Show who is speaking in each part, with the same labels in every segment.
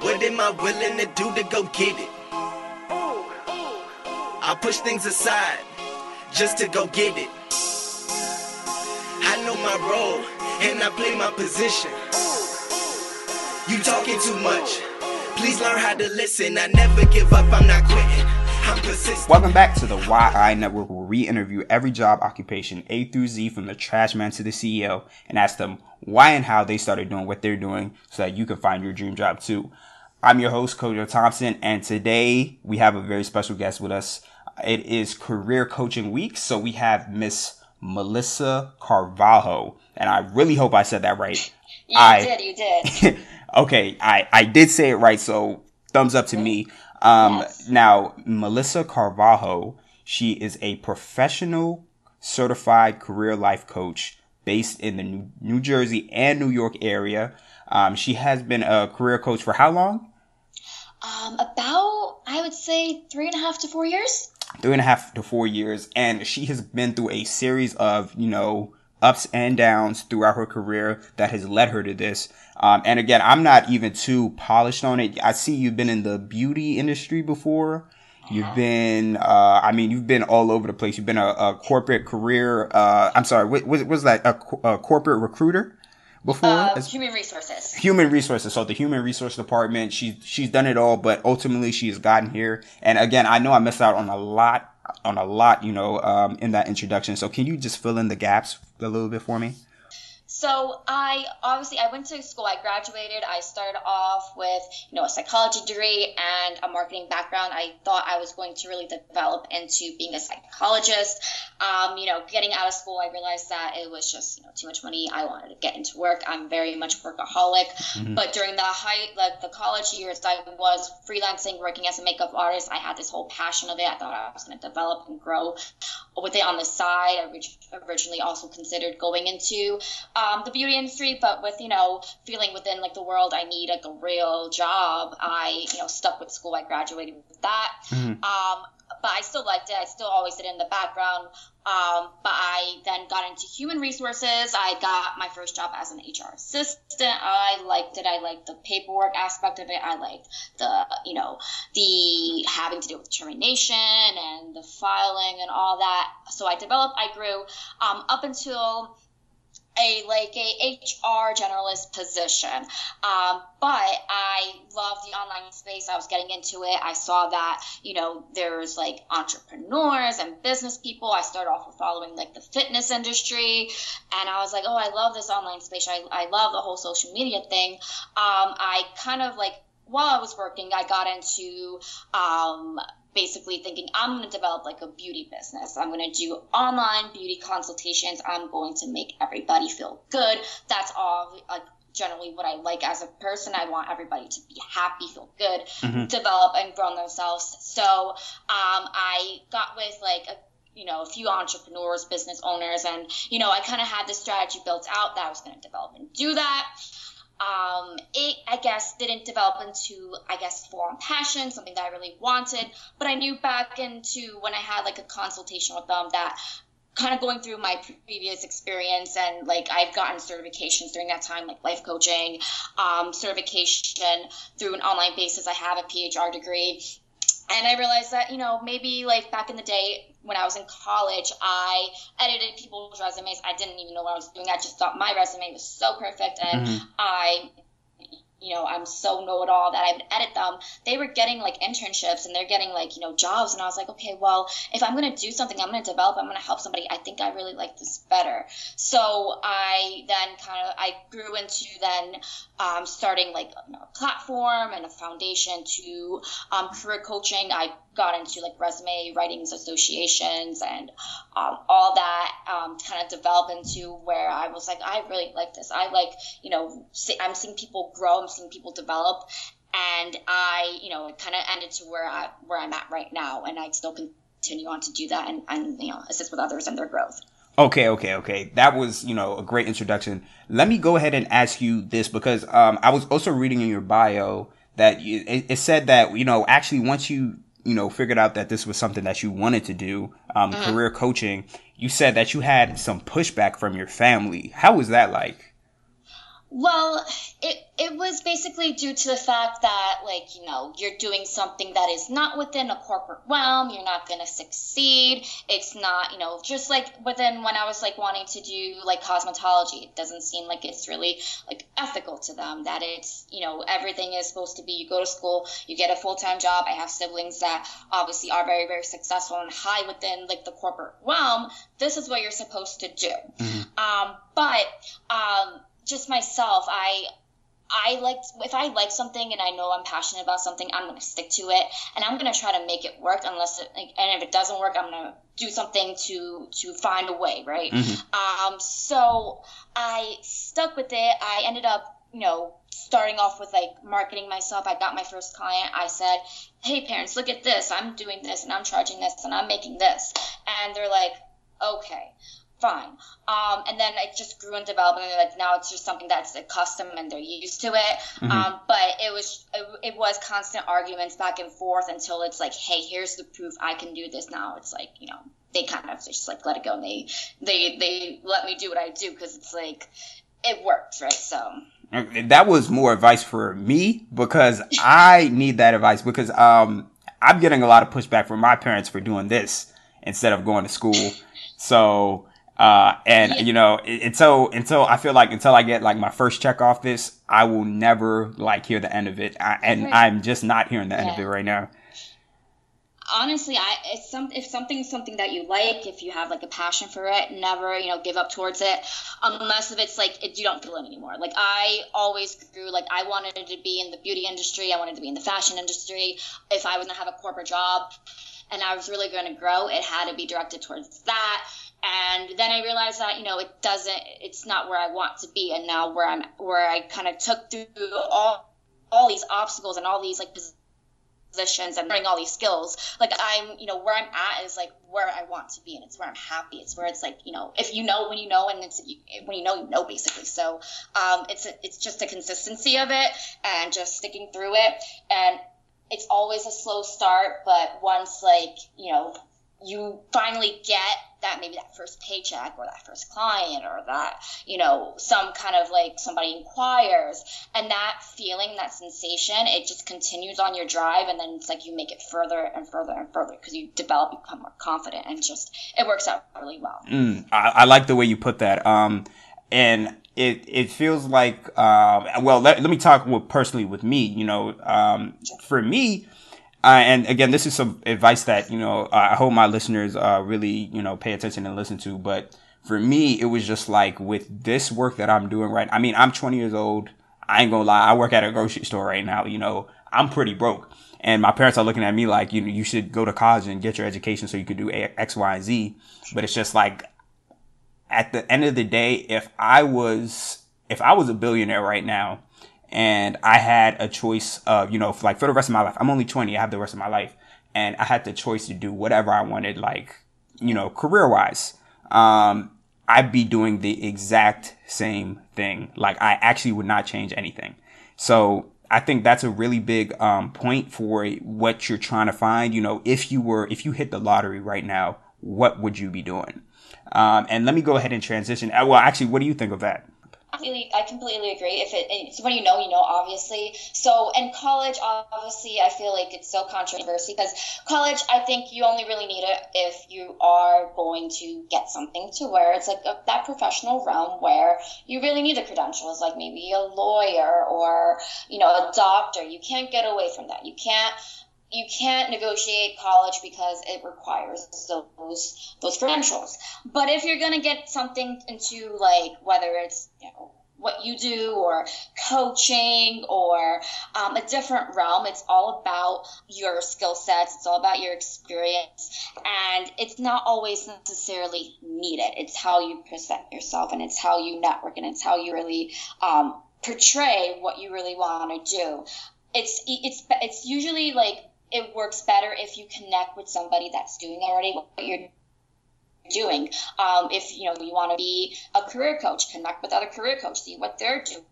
Speaker 1: What am I willing to do to go get it? I push things aside just to go get it. I know my role and I play my position. You talking too much. Please learn how to listen. I never give up, I'm not quitting.
Speaker 2: Welcome back to the Why I Network, where we interview every job occupation A through Z from the trash man to the CEO and ask them why and how they started doing what they're doing so that you can find your dream job too. I'm your host, Kojo Thompson, and today we have a very special guest with us. It is career coaching week, so we have Miss Melissa Carvalho, and I really hope I said that right.
Speaker 3: You
Speaker 2: I-
Speaker 3: did, you did.
Speaker 2: okay, I, I did say it right, so thumbs up to me. Um,
Speaker 3: Yes.
Speaker 2: Now, Melissa Carvalho, she is a professional certified career life coach based in the New, Jersey and New York area. Um, she has been a career coach for how long?
Speaker 3: Um, about I would say three and a half to four years.
Speaker 2: Three and a half to four years, and she has been through a series of, you know, ups and downs throughout her career that has led her to this. Um, and again, I'm not even too polished on it. I see you've been in the beauty industry before. You've been, uh, I mean, you've been all over the place. You've been a, a corporate career, uh, I'm sorry, what was, was that a, a corporate recruiter before?
Speaker 3: Uh, human resources.
Speaker 2: human resources. So the human resource department, she's she's done it all, but ultimately she has gotten here. And again, I know I missed out on a lot on a lot, you know, um, in that introduction. So can you just fill in the gaps a little bit for me?
Speaker 3: So I obviously I went to school. I graduated. I started off with you know a psychology degree and a marketing background. I thought I was going to really develop into being a psychologist. Um, you know, getting out of school, I realized that it was just you know too much money. I wanted to get into work. I'm very much workaholic. But during the height, like the college years, I was freelancing, working as a makeup artist. I had this whole passion of it. I thought I was going to develop and grow with it on the side. I originally also considered going into um, the beauty industry, but with you know feeling within like the world, I need like a real job. I you know stuck with school. I graduated with that. Um, but I still liked it. I still always did it in the background. Um, but I then got into human resources. I got my first job as an HR assistant. I liked it. I liked the paperwork aspect of it. I liked the, you know, the having to do with termination and the filing and all that. So I developed, I grew um, up until a like a HR generalist position. Um, but I love the online space. I was getting into it. I saw that you know there's like entrepreneurs and business people. I started off with following like the fitness industry, and I was like, oh, I love this online space. I I love the whole social media thing. Um, I kind of like while I was working, I got into um, basically thinking I'm going to develop like a beauty business. I'm going to do online beauty consultations. I'm going to make everybody feel good. That's all like generally what I like as a person. I want everybody to be happy, feel good, develop and grow themselves. So um, I got with like a you know, a few entrepreneurs, business owners, and you know, I kind of had this strategy built out that I was going to develop and do that um, it I guess didn't develop into I guess full on passion, something that I really wanted. But I knew back into when I had like a consultation with them that kind of going through my previous experience and like I've gotten certifications during that time, like life coaching, um, certification through an online basis. I have a PHR degree. And I realized that, you know, maybe like back in the day when I was in college, I edited people's resumes. I didn't even know what I was doing. I just thought my resume was so perfect and I you know, I'm so know it all that I would edit them. They were getting like internships and they're getting like, you know, jobs. And I was like, okay, well, if I'm going to do something, I'm going to develop, I'm going to help somebody. I think I really like this better. So I then kind of, I grew into then um, starting like a platform and a foundation to um, career coaching. I got into like resume writings associations and um, all that um, kind of developed into where I was like, I really like this. I like, you know, see, I'm seeing people grow, I'm seeing people develop, and I, you know, kind of ended to where I where I'm at right now, and I still continue on to do that and, and you know assist with others in their growth.
Speaker 2: Okay, okay, okay. That was, you know, a great introduction. Let me go ahead and ask you this because um, I was also reading in your bio that it, it said that, you know, actually once you, you know, figured out that this was something that you wanted to do, um, career coaching, you said that you had some pushback from your family. How was that like?
Speaker 3: Well, it it was basically due to the fact that, like, you know, you're doing something that is not within a corporate realm. You're not going to succeed. It's not, you know, just like within when I was like wanting to do like cosmetology, it doesn't seem like it's really like ethical to them that it's, you know, everything is supposed to be you go to school, you get a full time job. I have siblings that obviously are very, very successful and high within like the corporate realm. This is what you're supposed to do. Mm-hmm. Um, but, um, just myself, I I like if I like something and I know I'm passionate about something, I'm gonna stick to it and I'm gonna try to make it work. Unless it, and if it doesn't work, I'm gonna do something to to find a way, right? Mm-hmm. Um, so I stuck with it. I ended up, you know, starting off with like marketing myself. I got my first client. I said, "Hey, parents, look at this. I'm doing this and I'm charging this and I'm making this," and they're like, "Okay." Fine. Um, and then it just grew and developed, and like now it's just something that's a custom and they're used to it. Mm-hmm. Um, but it was it, it, was constant arguments back and forth until it's like, hey, here's the proof I can do this. Now it's like you know they kind of just like let it go and they they they let me do what I do because it's like it works, right? So.
Speaker 2: That was more advice for me because I need that advice because um, I'm getting a lot of pushback from my parents for doing this instead of going to school. So uh, and yeah. you know, until until I feel like until I get like my first check off this, I will never like hear the end of it. I, and right. I'm just not hearing the end yeah. of it right now.
Speaker 3: Honestly, I if some if something is something that you like, if you have like a passion for it, never you know give up towards it, unless if it's like it, you don't feel it anymore. Like I always grew like I wanted to be in the beauty industry, I wanted to be in the fashion industry. If I was gonna have a corporate job, and I was really going to grow, it had to be directed towards that and then I realized that you know it doesn't it's not where I want to be. And now where I'm where I kind of took through all all these obstacles and all these like positions and learning all these skills like I'm you know where I'm at is like where I want to be and it's where I'm happy. It's where it's like you know if you know when you know and it's when you know you know basically. So um, it's a, it's just a consistency of it and just sticking through it. And it's always a slow start but once like you know you finally get that maybe that first paycheck or that first client or that you know some kind of like somebody inquires. And that feeling that sensation it just continues on your drive. And then it's like you make it further and further and further because you develop become more confident and just it works out really well.
Speaker 2: Mm, I, I, like the way you put that. Um and it it feels like um well let, let me talk with personally with me you know um for me uh, and again, this is some advice that you know I hope my listeners uh, really you know pay attention and listen to. But for me, it was just like with this work that I'm doing right. I mean, I'm 20 years old. I ain't gonna lie. I work at a grocery store right now. You know, I'm pretty broke, and my parents are looking at me like you know you should go to college and get your education so you could do X, Y, and Z. But it's just like at the end of the day, if I was if I was a billionaire right now and I had a choice of, you know, like for the rest of my life. I'm only 20. I have the rest of my life. And I had the choice to do whatever I wanted, like, you know, career wise. Um, I'd be doing the exact same thing. Like I actually would not change anything. So I think that's a really big um, point for what you're trying to find. You know, if you were, if you hit the lottery right now, what would you be doing? Um, and let me go ahead and transition. Uh, well, actually, what do you think of that?
Speaker 3: Completely, I completely agree. If it, it's when you know, you know, obviously. So in college, obviously, I feel like it's so controversial because college, I think you only really need it if you are going to get something to where it's like a, that professional realm where you really need the credentials, like maybe a lawyer or you know a doctor. You can't get away from that. You can't you can't negotiate college because it requires those those credentials. But if you're gonna get something into like whether it's you know what you do or coaching or um, a different realm. It's all about your skill sets. It's all about your experience. And it's not always necessarily needed. It's how you present yourself and it's how you network and it's how you really um, portray what you really want to do. It's, it's, it's usually like it works better if you connect with somebody that's doing already what you're doing. Um, if you know you want to be a career coach, connect with other career coaches, see what they're doing.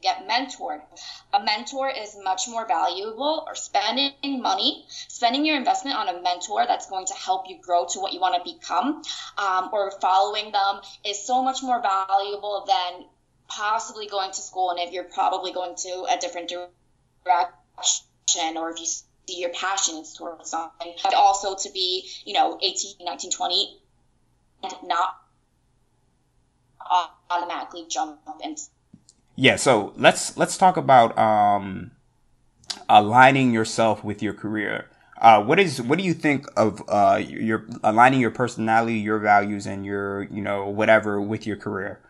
Speaker 3: Get mentored. A mentor is much more valuable, or spending money, spending your investment on a mentor that's going to help you grow to what you want to become, um, or following them is so much more valuable than possibly going to school and if you're probably going to a different direction or if you see your passions towards something. But also to be, you know, 18, 19, 20 and not automatically jump into
Speaker 2: yeah so let's let's talk about um aligning yourself with your career uh, what is what do you think of uh, your aligning your personality, your values, and your you know whatever with your career?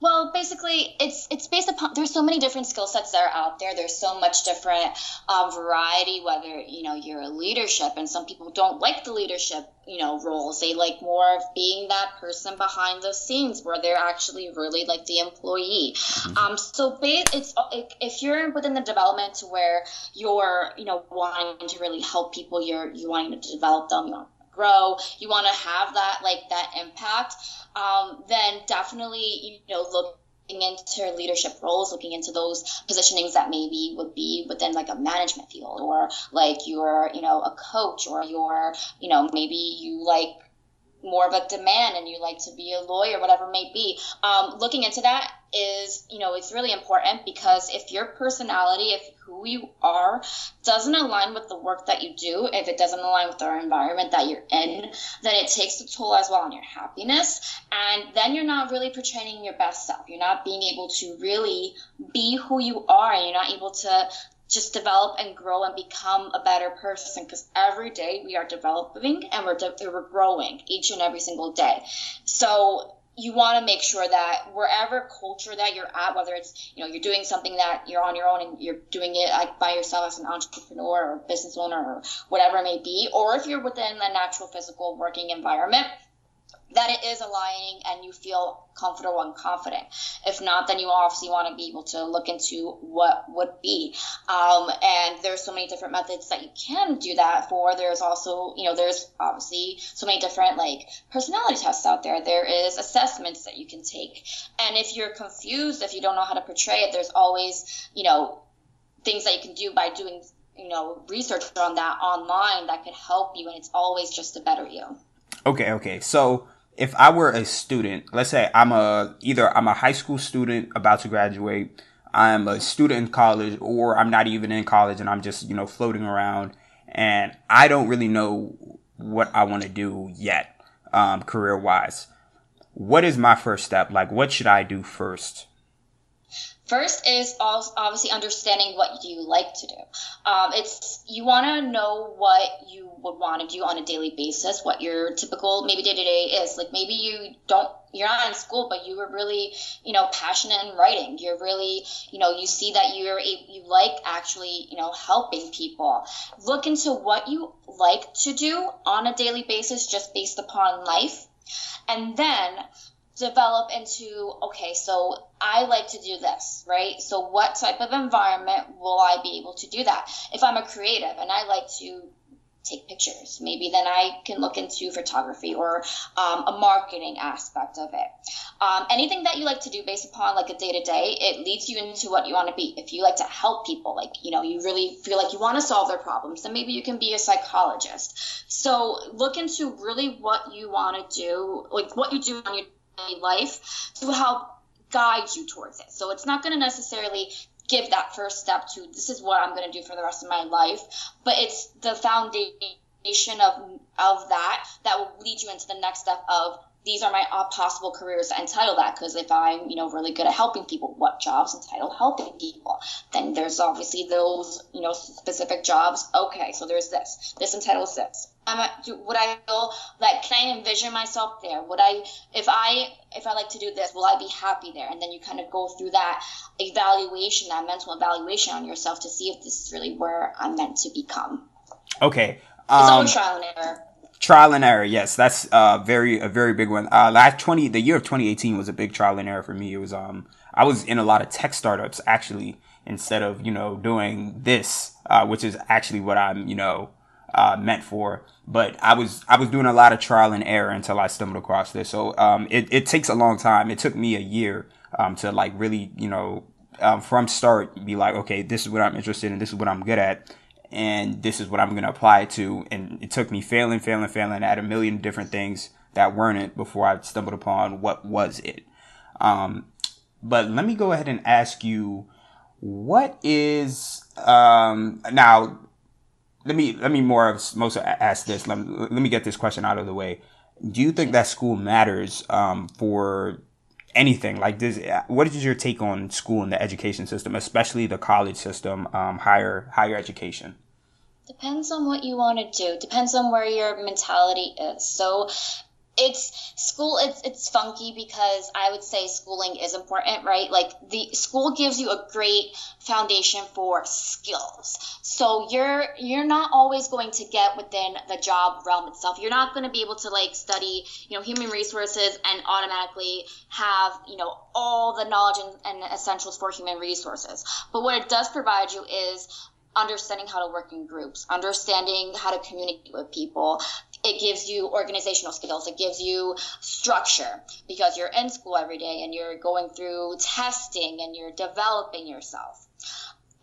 Speaker 3: Well, basically, it's it's based upon there's so many different skill sets that are out there. There's so much different um, variety. Whether you know you're a leadership, and some people don't like the leadership you know roles. They like more of being that person behind the scenes, where they're actually really like the employee. Mm-hmm. Um, so it's if you're within the development to where you're you know wanting to really help people, you're you wanting to develop them, you to grow, you want to have that like that impact um, then definitely, you know, looking into leadership roles, looking into those positionings that maybe would be within like a management field or like you're, you know, a coach or you're, you know, maybe you like more of a demand and you like to be a lawyer, whatever it may be. Um, looking into that is, you know, it's really important because if your personality, if who you are doesn't align with the work that you do, if it doesn't align with the environment that you're in, then it takes a toll as well on your happiness. And then you're not really portraying your best self. You're not being able to really be who you are and you're not able to just develop and grow and become a better person because every day we are developing and we're, de- we're growing each and every single day. So you want to make sure that wherever culture that you're at, whether it's you know you're doing something that you're on your own and you're doing it like by yourself as an entrepreneur or business owner or whatever it may be, or if you're within a natural physical working environment, that it is aligning and you feel comfortable and confident. If not, then you obviously want to be able to look into what would be. Um, and there's so many different methods that you can do that for. There's also, you know, there's obviously so many different like personality tests out there. There is assessments that you can take. And if you're confused, if you don't know how to portray it, there's always, you know, things that you can do by doing, you know, research on that online that could help you. And it's always just to better you.
Speaker 2: Okay, okay. So if I were a student, let's say I'm a either I'm a high school student about to graduate, I'm a student in college, or I'm not even in college and I'm just you know floating around, and I don't really know what I want to do yet, um, career wise. What is my first step? Like, what should I do first?
Speaker 3: First is obviously understanding what you like to do. Um, it's you want to know what you would want to do on a daily basis, what your typical maybe day to day is. Like maybe you don't, you're not in school, but you were really, you know, passionate in writing. You're really, you know, you see that you're you like actually, you know, helping people. Look into what you like to do on a daily basis, just based upon life, and then develop into okay so i like to do this right? So what type of environment will i be able to do that? If i'm a creative and i like to take pictures maybe then i can look into photography or um, a marketing aspect of it. Um, anything that you like to do based upon like a day to day it leads you into what you want to be. If you like to help people like you know you really feel like you want to solve their problems then maybe you can be a psychologist. So look into really what you want to do like what you do on your life to help guide you towards it. So it's not going to necessarily give that first step to this is what I'm going to do for the rest of my life, but it's the foundation of of that that will lead you into the next step of these are my possible careers that entitle that because if i'm you know really good at helping people what jobs entitle helping people then there's obviously those you know specific jobs okay so there's this this entitles this I'm, would I feel like can I envision myself there? Would I if I if I like to do this, will I be happy there? And then you kind of go through that evaluation, that mental evaluation on yourself to see if this is really where I'm meant to become.
Speaker 2: Okay.
Speaker 3: Um, it's always trial and error.
Speaker 2: Trial and error, yes, that's uh very a very big one. Uh, last twenty, the year of 2018 was a big trial and error for me. It was um I was in a lot of tech startups actually instead of you know doing this, uh, which is actually what I'm you know uh, meant for. But I was I was doing a lot of trial and error until I stumbled across this. So um, it it takes a long time. It took me a year um, to like really you know um, from start be like okay this is what I'm interested in. This is what I'm good at and this is what I'm going to apply it to. And it took me failing, failing, failing at a million different things that weren't it before I stumbled upon what was it. Um, but let me go ahead and ask you, what is um, now? Let me let me more of most ask this. Let me, let me get this question out of the way. Do you think that school matters um, for anything like this what is your take on school and the education system especially the college system um, higher higher education?
Speaker 3: Depends on what you want to do. Depends on where your mentality is. So it's school it's it's funky because i would say schooling is important right? Like the school gives you a great foundation for skills. So you're you're not always going to get within the job realm itself. You're not going to be able to like study you know human resources and automatically have you know all the knowledge and, and essentials for human resources. But what it does provide you is understanding how to work in groups, understanding how to communicate with people, it gives you organizational skills. It gives you structure because you're in school every day and you're going through testing and you're developing yourself.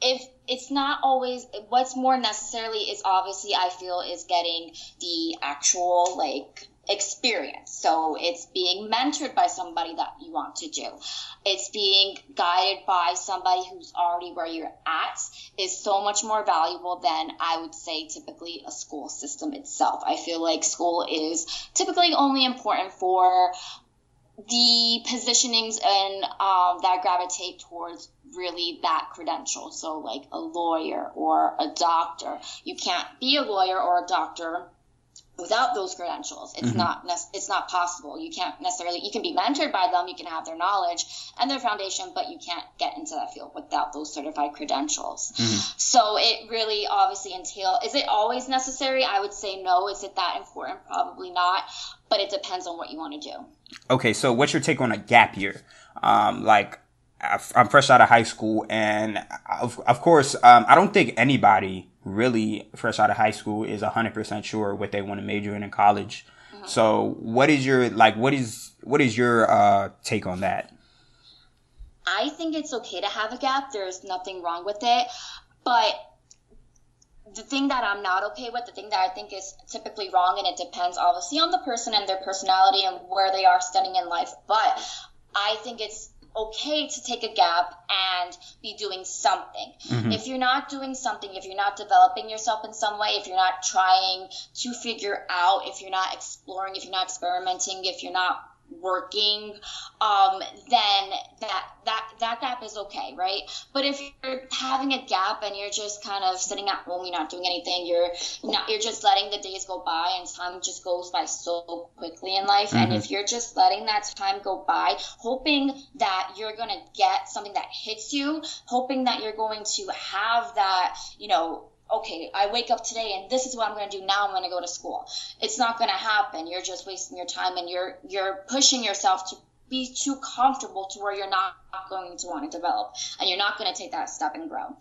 Speaker 3: If it's not always what's more necessarily is obviously i feel is getting the actual like experience. So it's being mentored by somebody that you want to do. It's being guided by somebody who's already where you're at is so much more valuable than I would say typically a school system itself. I feel like school is typically only important for the positionings and um, that gravitate towards really that credential. So like a lawyer or a doctor. You can't be a lawyer or a doctor without those credentials it's mm-hmm. not it's not possible. You can't necessarily you can be mentored by them you can have their knowledge and their foundation but you can't get into that field without those certified credentials. Mm-hmm. so it really obviously entail is it always necessary? I would say no. Is it that important? Probably not but it depends on what you want to do.
Speaker 2: Okay so what's your take on a gap year? Um, like I'm fresh out of high school, and of, of course, um, I don't think anybody really fresh out of high school is 100% sure what they want to major in in college. Mm-hmm. So, what is your like? What is what is your uh, take on that?
Speaker 3: I think it's okay to have a gap. There's nothing wrong with it, but the thing that I'm not okay with, the thing that I think is typically wrong, and it depends obviously on the person and their personality and where they are studying in life, but I think it's okay to take a gap and be doing something. Mm-hmm. If you're not doing something, if you're not developing yourself in some way, if you're not trying to figure out, if you're not exploring, if you're not experimenting, if you're not working, um, then that that that gap is okay, right? But if you're having a gap and you're just kind of sitting at home, you're not doing anything, you're not, you're just letting the days go by, and time just goes by so quickly in life. Mm-hmm. And if you're just letting that time go by, hoping that you're gonna get something that hits you, hoping that you're going to have that, you know, okay, I wake up today and this is what I'm going to do. Now I'm going to go to school. It's not going to happen. You're just wasting your time and you're you're pushing yourself to be too comfortable to where you're not going to want to develop and you're not going to take that step and grow.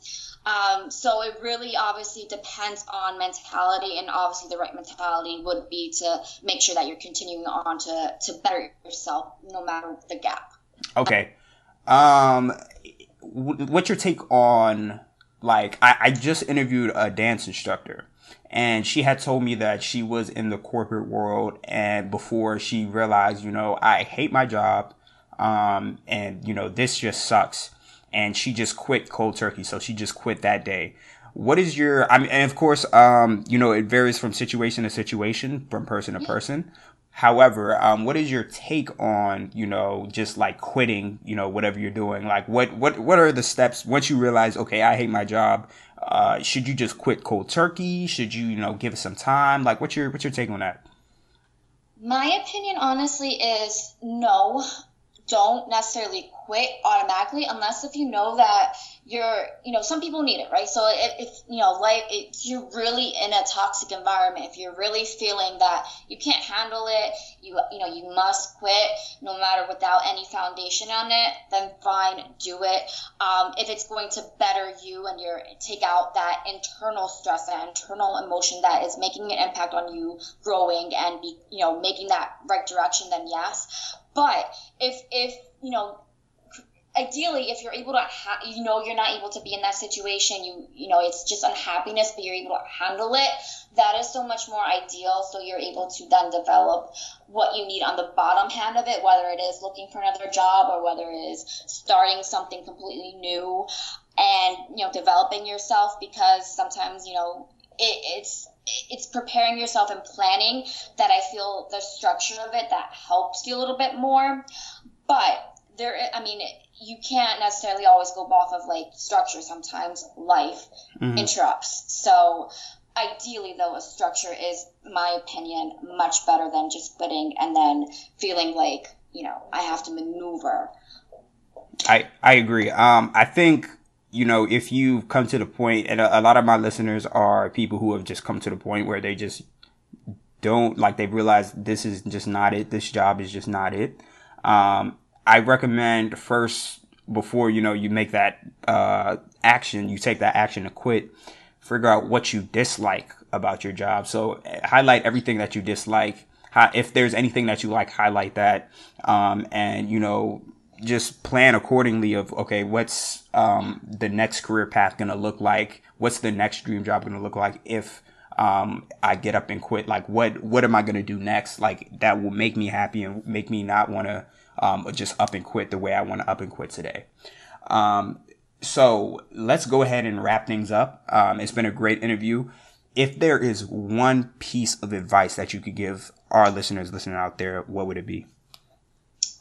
Speaker 3: Um, so it really obviously depends on mentality and obviously the right mentality would be to make sure that you're continuing on to, to better yourself no matter the gap.
Speaker 2: Okay. Um, what's your take on like, I, I just interviewed a dance instructor and she had told me that she was in the corporate world and before she realized, you know, I hate my job. Um, and you know, this just sucks. And she just quit cold turkey. So she just quit that day. What is your, I mean, and of course, um, you know, it varies from situation to situation, from person to person. However, um, what is your take on, you know, just like quitting, you know, whatever you're doing? Like, what, what, what are the steps once you realize, okay, I hate my job? Uh, should you just quit cold turkey? Should you, you know, give it some time? Like, what's your, what's your take on that?
Speaker 3: My opinion, honestly, is no. Don't necessarily quit automatically unless if you know that you're you know some people need it right? So if, if you know like if you're really in a toxic environment if you're really feeling that you can't handle it you you know you must quit no matter without any foundation on it then fine do it. Um, if it's going to better you and you're take out that internal stress that internal emotion that is making an impact on you growing and be you know making that right direction then yes but if if you know ideally if you're able to ha- you know you're not able to be in that situation you you know it's just unhappiness but you're able to handle it that is so much more ideal. So you're able to then develop what you need on the bottom hand of it whether it is looking for another job or whether it is starting something completely new and you know developing yourself because sometimes you know it, it's it's preparing yourself and planning that I feel the structure of it that helps you a little bit more. But there, I mean, you can't necessarily always go off of like structure. Sometimes life mm-hmm. interrupts. So ideally, though, a structure is, my opinion, much better than just quitting and then feeling like you know I have to maneuver.
Speaker 2: I I agree. Um, I think you know, if you've come to the point, and a, a, lot of my listeners are people who have just come to the point where they just don't like they've realized this is just not it. This job is just not it. Um, I recommend first before you know you make that uh, action, you take that action to quit. Figure out what you dislike about your job. So highlight everything that you dislike. If there's anything that you like, highlight that. Um, and you know, just plan accordingly of okay what's um, the next career path going to look like? What's the next dream job going to look like if um, i get up and quit? Like what what am i going to do next? Like that will make me happy and make me not want to um, just up and quit the way i want to up and quit today. Um, so let's go ahead and wrap things up. Um, it's been a great interview. If there is one piece of advice that you could give our listeners listening out there what would it be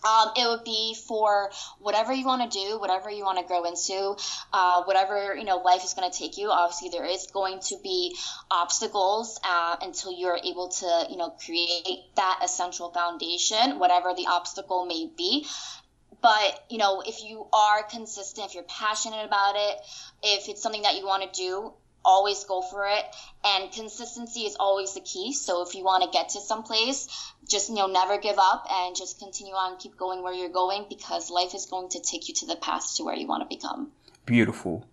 Speaker 3: um, it would be for whatever you want to do, whatever you want to grow into, uh, whatever you know life is going to take you. Obviously, there is going to be obstacles uh, until you're able to you know create that essential foundation, whatever the obstacle may be. But you know, if you are consistent, if you're passionate about it, if it's something that you want to do, always go for it and consistency is always the key so if you want to get to some place just you know never give up and just continue on keep going where you're going because life is going to take you to the path to where you want to become
Speaker 2: beautiful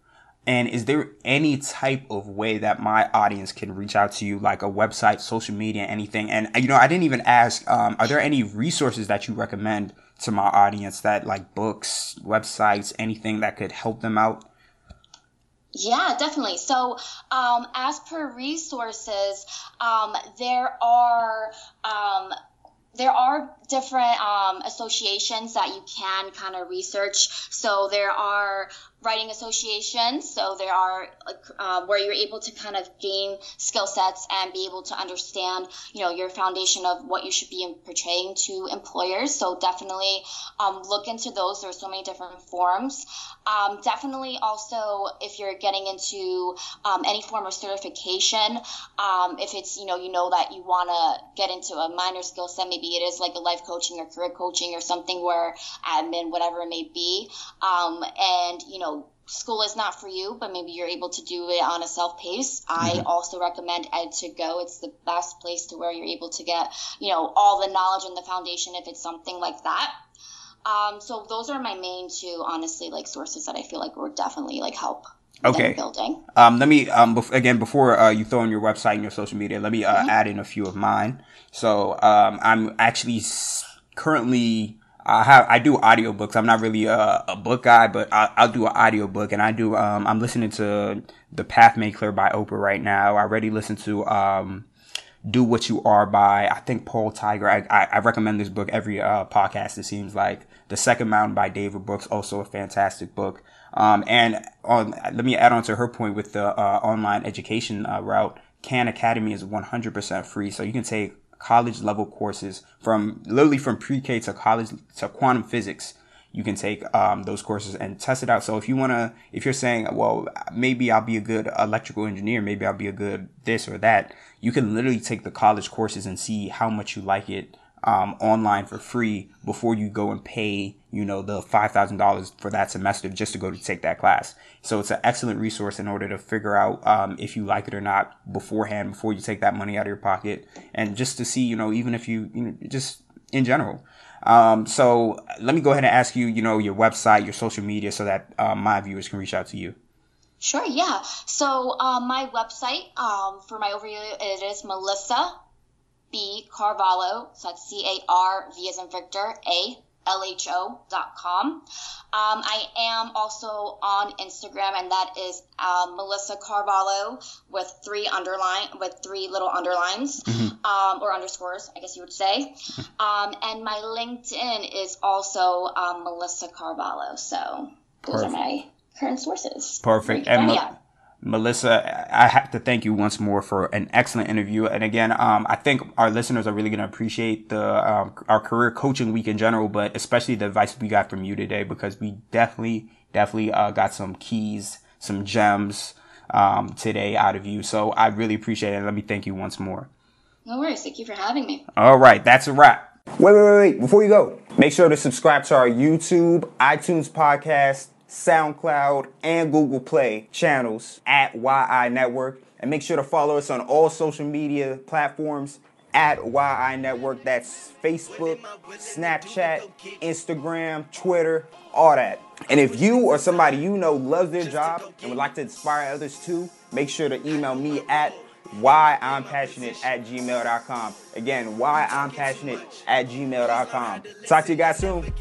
Speaker 2: and is there any type of way that my audience can reach out to you, like a website, social media, anything? And you know, I didn't even ask. Um, are there any resources that you recommend to my audience that, like books, websites, anything that could help them out?
Speaker 3: Yeah, definitely. So, um, as per resources, um, there are um, there are different um, associations that you can kind of research. So there are writing associations. So there are uh, where you're able to kind of gain skill sets and be able to understand, you know, your foundation of what you should be portraying to employers. So definitely um, look into those. There are so many different forms. Um, definitely also if you're getting into um, any form of certification, um, if it's you know you know that you want to get into a minor skill set, maybe it is like a life coaching or career coaching or something where admin, whatever it may be, um, and you know school is not for you, but maybe you're able to do it on a self pace. Mm-hmm. I also recommend ed2go. It's the best place to where you're able to get, you know, all the knowledge and the foundation if it's something like that. Um, so those are my main two, honestly, like sources that I feel like would definitely like help.
Speaker 2: Okay. Building. Um, let me um bef- again before uh, you throw in your website and your social media, let me uh, mm-hmm. add in a few of mine. So um, I'm actually s- currently I have I do audiobooks. I'm not really a, a book guy, but I, will do an audiobook and I do um I'm listening to The Path Made Clear by Oprah right now. I already listened to um Do What You Are by I think Paul Tieger. I I, I recommend this book every uh, podcast. It seems like The Second Mountain by David Brooks, also a fantastic book. Um and on let me add on to her point with the uh, online education uh, route. Khan Academy is 100% free, so you can take college level courses from literally from pre-K to college to quantum physics. You can take um, those courses and test it out. So if you want to, if you're saying, well, maybe I'll be a good electrical engineer, maybe I'll be a good this or that, you can literally take the college courses and see how much you like it um, online for free before you go and pay, you know, the $5,000 for that semester just to go to take that class. So it's an excellent resource in order to figure out um, if you like it or not beforehand, before you take that money out of your pocket, and just to see, you know, even if you, you know, just in general. Um, so let me go ahead and ask you, you know, your website, your social media, so that uh, my viewers can reach out to you.
Speaker 3: Sure, yeah. So uh, my website um, for my overview it is Melissa B Carvalho. So that's C A R V as in Victor A lho.com. Um, I am also on Instagram, and that is uh, Melissa Carvalho with three underline with three little underlines mm-hmm. um, or underscores, I guess you would say. Um, and my LinkedIn is also um, Melissa Carvalho. So those Perfect. are my current sources.
Speaker 2: Perfect. And, Melissa, I have to thank you once more for an excellent interview. And again, um, I think our listeners are really going to appreciate the um, our career coaching week in general, but especially the advice we got from you today because we definitely, definitely uh, got some keys, some gems um, today out of you. So I really appreciate it. Let me thank you once more.
Speaker 3: No worries. Thank you for having me.
Speaker 2: All right, that's a wrap. Wait, wait, wait, wait. Before you go, make sure to subscribe to our YouTube, iTunes podcast SoundCloud, and Google Play channels at Why I Network. And make sure to follow us on all social media platforms at Why I Network. That's Facebook, Snapchat, Instagram, Twitter, all that. And if you or somebody you know loves their job and would like to inspire others too, make sure to email me at why I'm passionate at gmail.com. Again, why I'm passionate at gmail.com. Talk to you guys soon.